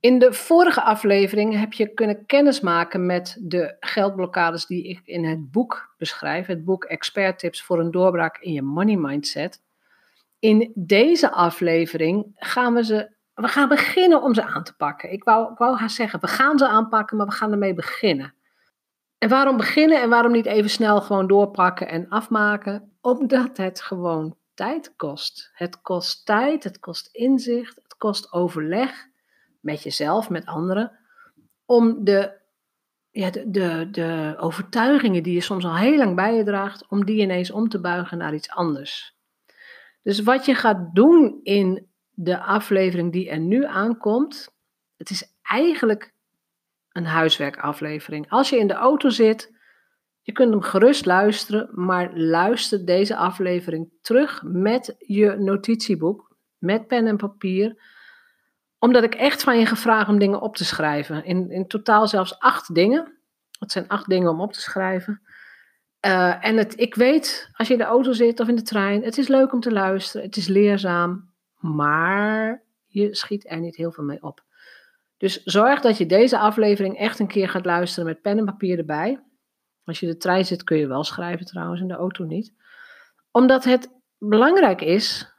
In de vorige aflevering heb je kunnen kennismaken met de geldblokkades die ik in het boek beschrijf. Het boek Expert Tips voor een doorbraak in je money mindset. In deze aflevering gaan we ze. We gaan beginnen om ze aan te pakken. Ik wou, ik wou haar zeggen, we gaan ze aanpakken, maar we gaan ermee beginnen. En waarom beginnen en waarom niet even snel gewoon doorpakken en afmaken? Omdat het gewoon tijd kost. Het kost tijd, het kost inzicht, het kost overleg met jezelf, met anderen, om de, ja, de, de, de overtuigingen die je soms al heel lang bij je draagt, om die ineens om te buigen naar iets anders. Dus wat je gaat doen in de aflevering die er nu aankomt, het is eigenlijk een huiswerkaflevering. Als je in de auto zit, je kunt hem gerust luisteren, maar luister deze aflevering terug met je notitieboek, met pen en papier omdat ik echt van je gevraagd om dingen op te schrijven. In, in totaal zelfs acht dingen. Het zijn acht dingen om op te schrijven. Uh, en het, ik weet, als je in de auto zit of in de trein, het is leuk om te luisteren, het is leerzaam, maar je schiet er niet heel veel mee op. Dus zorg dat je deze aflevering echt een keer gaat luisteren met pen en papier erbij. Als je in de trein zit kun je wel schrijven trouwens, in de auto niet. Omdat het belangrijk is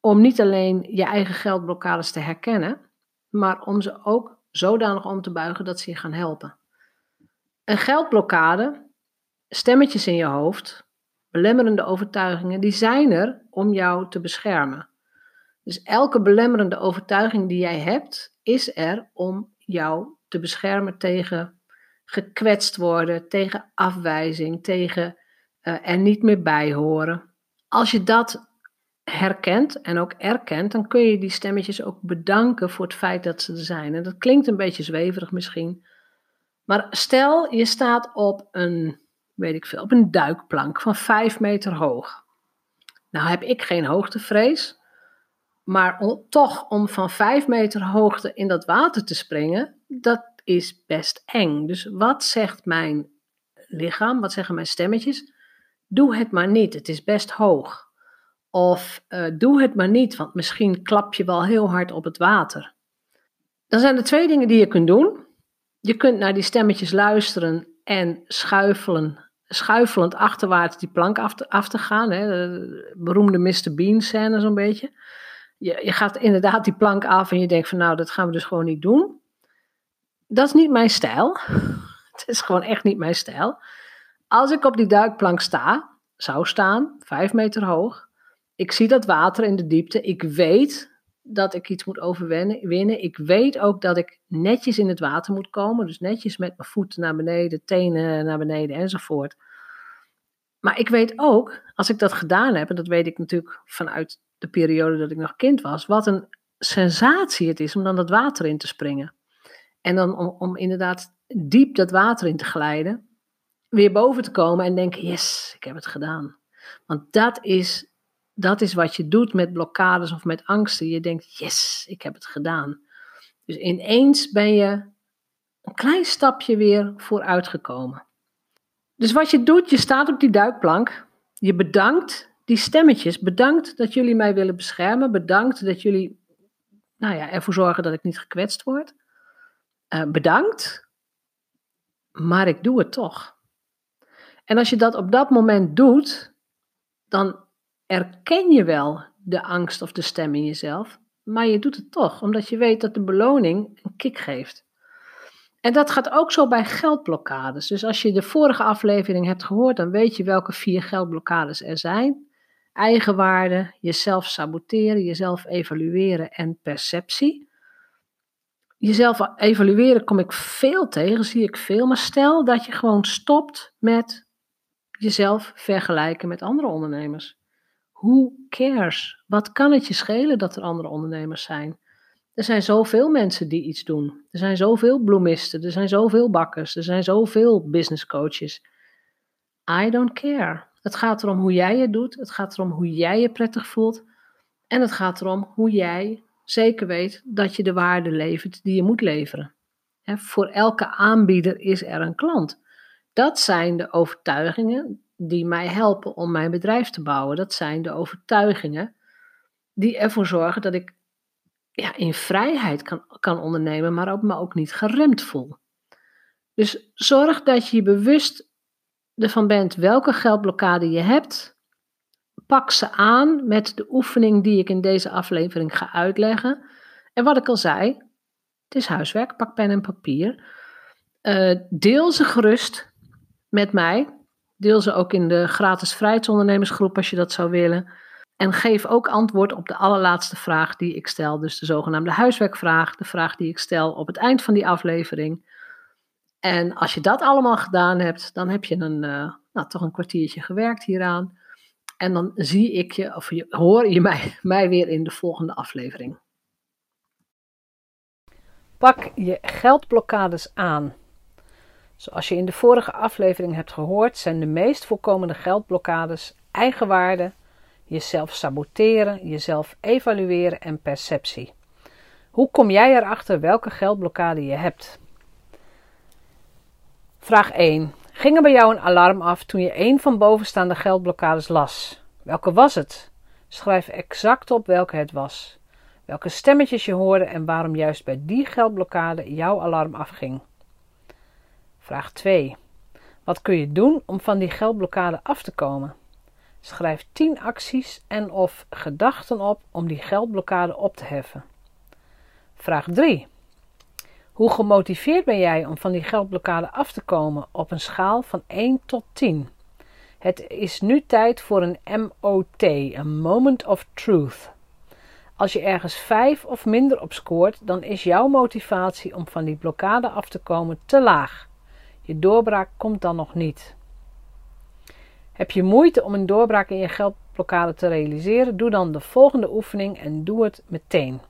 om niet alleen je eigen geldblokkades te herkennen, maar om ze ook zodanig om te buigen dat ze je gaan helpen. Een geldblokkade, stemmetjes in je hoofd, belemmerende overtuigingen, die zijn er om jou te beschermen. Dus elke belemmerende overtuiging die jij hebt, is er om jou te beschermen tegen gekwetst worden, tegen afwijzing, tegen uh, er niet meer bij horen. Als je dat herkent en ook erkent, dan kun je die stemmetjes ook bedanken voor het feit dat ze er zijn. En dat klinkt een beetje zweverig misschien. Maar stel je staat op een, weet ik veel, op een duikplank van 5 meter hoog. Nou heb ik geen hoogtevrees, maar toch om van 5 meter hoogte in dat water te springen, dat is best eng. Dus wat zegt mijn lichaam, wat zeggen mijn stemmetjes? Doe het maar niet, het is best hoog. Of uh, doe het maar niet, want misschien klap je wel heel hard op het water. Dan zijn er twee dingen die je kunt doen. Je kunt naar die stemmetjes luisteren en schuifelen, schuifelend achterwaarts die plank af te, af te gaan. Hè, de beroemde Mr. Bean scène zo'n beetje. Je, je gaat inderdaad die plank af en je denkt van nou, dat gaan we dus gewoon niet doen. Dat is niet mijn stijl. Het is gewoon echt niet mijn stijl. Als ik op die duikplank sta, zou staan, vijf meter hoog, ik zie dat water in de diepte. Ik weet dat ik iets moet overwinnen. Ik weet ook dat ik netjes in het water moet komen. Dus netjes met mijn voeten naar beneden, tenen naar beneden enzovoort. Maar ik weet ook, als ik dat gedaan heb, en dat weet ik natuurlijk vanuit de periode dat ik nog kind was, wat een sensatie het is om dan dat water in te springen. En dan om, om inderdaad diep dat water in te glijden, weer boven te komen en denken, yes, ik heb het gedaan. Want dat is dat is wat je doet met blokkades of met angsten. Je denkt, yes, ik heb het gedaan. Dus ineens ben je een klein stapje weer vooruitgekomen. Dus wat je doet, je staat op die duikplank. Je bedankt die stemmetjes. Bedankt dat jullie mij willen beschermen. Bedankt dat jullie nou ja, ervoor zorgen dat ik niet gekwetst word. Uh, bedankt. Maar ik doe het toch. En als je dat op dat moment doet, dan erken je wel de angst of de stem in jezelf, maar je doet het toch, omdat je weet dat de beloning een kick geeft. En dat gaat ook zo bij geldblokkades. Dus als je de vorige aflevering hebt gehoord, dan weet je welke vier geldblokkades er zijn. Eigenwaarde, jezelf saboteren, jezelf evalueren en perceptie. Jezelf evalueren kom ik veel tegen, zie ik veel. Maar stel dat je gewoon stopt met jezelf vergelijken met andere ondernemers. Who cares? Wat kan het je schelen dat er andere ondernemers zijn? Er zijn zoveel mensen die iets doen. Er zijn zoveel bloemisten, er zijn zoveel bakkers, er zijn zoveel business coaches. I don't care. Het gaat erom hoe jij het doet, het gaat erom hoe jij je prettig voelt en het gaat erom hoe jij zeker weet dat je de waarde levert die je moet leveren. voor elke aanbieder is er een klant. Dat zijn de overtuigingen die mij helpen om mijn bedrijf te bouwen. Dat zijn de overtuigingen die ervoor zorgen dat ik ja, in vrijheid kan, kan ondernemen, maar ook, me ook niet geremd voel. Dus zorg dat je je bewust ervan bent welke geldblokkade je hebt. Pak ze aan met de oefening die ik in deze aflevering ga uitleggen. En wat ik al zei, het is huiswerk, pak pen en papier. Uh, deel ze gerust met mij. Deel ze ook in de gratis vrijheidsondernemersgroep als je dat zou willen. En geef ook antwoord op de allerlaatste vraag die ik stel. Dus de zogenaamde huiswerkvraag, de vraag die ik stel op het eind van die aflevering. En als je dat allemaal gedaan hebt, dan heb je een, uh, nou, toch een kwartiertje gewerkt hieraan. En dan zie ik je, of je, hoor je mij, mij weer in de volgende aflevering. Pak je geldblokkades aan. Zoals je in de vorige aflevering hebt gehoord, zijn de meest voorkomende geldblokkades eigenwaarde, jezelf saboteren, jezelf evalueren en perceptie. Hoe kom jij erachter welke geldblokkade je hebt? Vraag 1. Ging er bij jou een alarm af toen je een van bovenstaande geldblokkades las? Welke was het? Schrijf exact op welke het was. Welke stemmetjes je hoorde en waarom juist bij die geldblokkade jouw alarm afging. Vraag 2. Wat kun je doen om van die geldblokkade af te komen? Schrijf 10 acties en of gedachten op om die geldblokkade op te heffen. Vraag 3. Hoe gemotiveerd ben jij om van die geldblokkade af te komen op een schaal van 1 tot 10? Het is nu tijd voor een MOT, een Moment of Truth. Als je ergens 5 of minder op scoort, dan is jouw motivatie om van die blokkade af te komen te laag. Je doorbraak komt dan nog niet. Heb je moeite om een doorbraak in je geldblokkade te realiseren? Doe dan de volgende oefening en doe het meteen.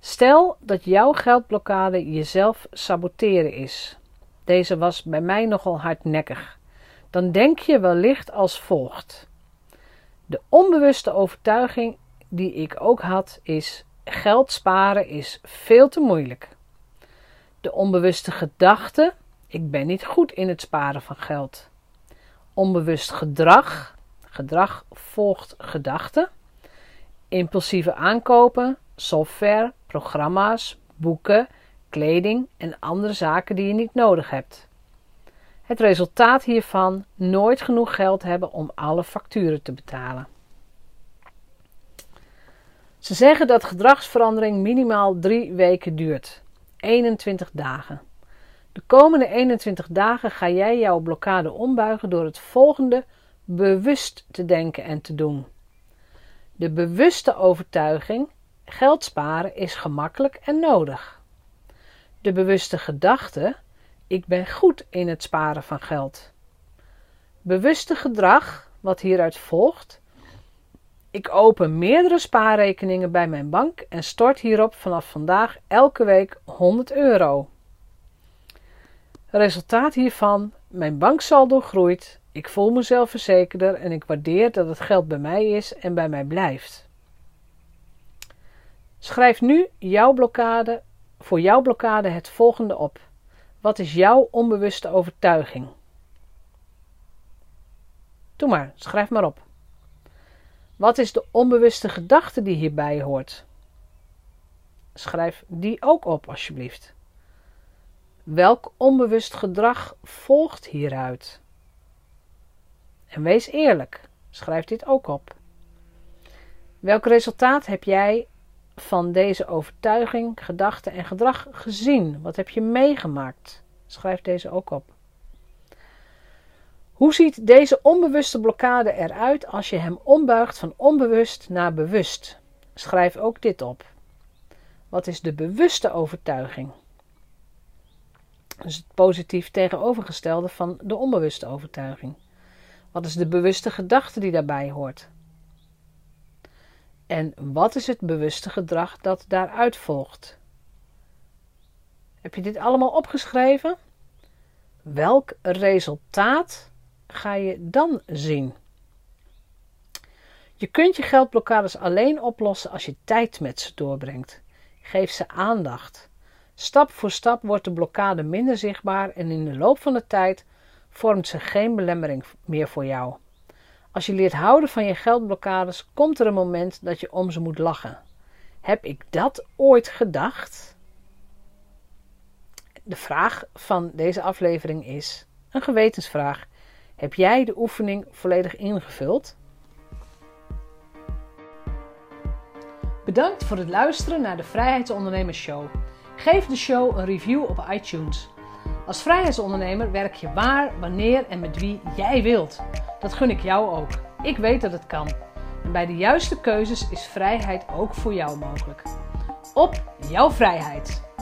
Stel dat jouw geldblokkade jezelf saboteren is. Deze was bij mij nogal hardnekkig. Dan denk je wellicht als volgt. De onbewuste overtuiging die ik ook had is: geld sparen is veel te moeilijk. De onbewuste gedachte: ik ben niet goed in het sparen van geld. Onbewust gedrag. Gedrag volgt gedachten. Impulsieve aankopen, software, programma's, boeken, kleding en andere zaken die je niet nodig hebt. Het resultaat hiervan: nooit genoeg geld hebben om alle facturen te betalen. Ze zeggen dat gedragsverandering minimaal drie weken duurt, 21 dagen. De komende 21 dagen ga jij jouw blokkade ombuigen door het volgende bewust te denken en te doen. De bewuste overtuiging: geld sparen is gemakkelijk en nodig. De bewuste gedachte: ik ben goed in het sparen van geld. Bewuste gedrag, wat hieruit volgt: ik open meerdere spaarrekeningen bij mijn bank en stort hierop vanaf vandaag elke week 100 euro. Resultaat hiervan: mijn banksaldo groeit, ik voel mezelf verzekerder en ik waardeer dat het geld bij mij is en bij mij blijft. Schrijf nu jouw blokkade, voor jouw blokkade het volgende op. Wat is jouw onbewuste overtuiging? Doe maar, schrijf maar op. Wat is de onbewuste gedachte die hierbij hoort? Schrijf die ook op, alsjeblieft. Welk onbewust gedrag volgt hieruit? En wees eerlijk, schrijf dit ook op. Welk resultaat heb jij van deze overtuiging, gedachte en gedrag gezien? Wat heb je meegemaakt? Schrijf deze ook op. Hoe ziet deze onbewuste blokkade eruit als je hem ombuigt van onbewust naar bewust? Schrijf ook dit op. Wat is de bewuste overtuiging? Dus het positief tegenovergestelde van de onbewuste overtuiging. Wat is de bewuste gedachte die daarbij hoort? En wat is het bewuste gedrag dat daaruit volgt? Heb je dit allemaal opgeschreven? Welk resultaat ga je dan zien? Je kunt je geldblokkades alleen oplossen als je tijd met ze doorbrengt. Geef ze aandacht. Stap voor stap wordt de blokkade minder zichtbaar en in de loop van de tijd vormt ze geen belemmering meer voor jou. Als je leert houden van je geldblokkades, komt er een moment dat je om ze moet lachen. Heb ik dat ooit gedacht? De vraag van deze aflevering is een gewetensvraag. Heb jij de oefening volledig ingevuld? Bedankt voor het luisteren naar de Vrijheidsondernemers Show. Geef de show een review op iTunes. Als vrijheidsondernemer werk je waar, wanneer en met wie jij wilt. Dat gun ik jou ook. Ik weet dat het kan. En bij de juiste keuzes is vrijheid ook voor jou mogelijk. Op jouw vrijheid!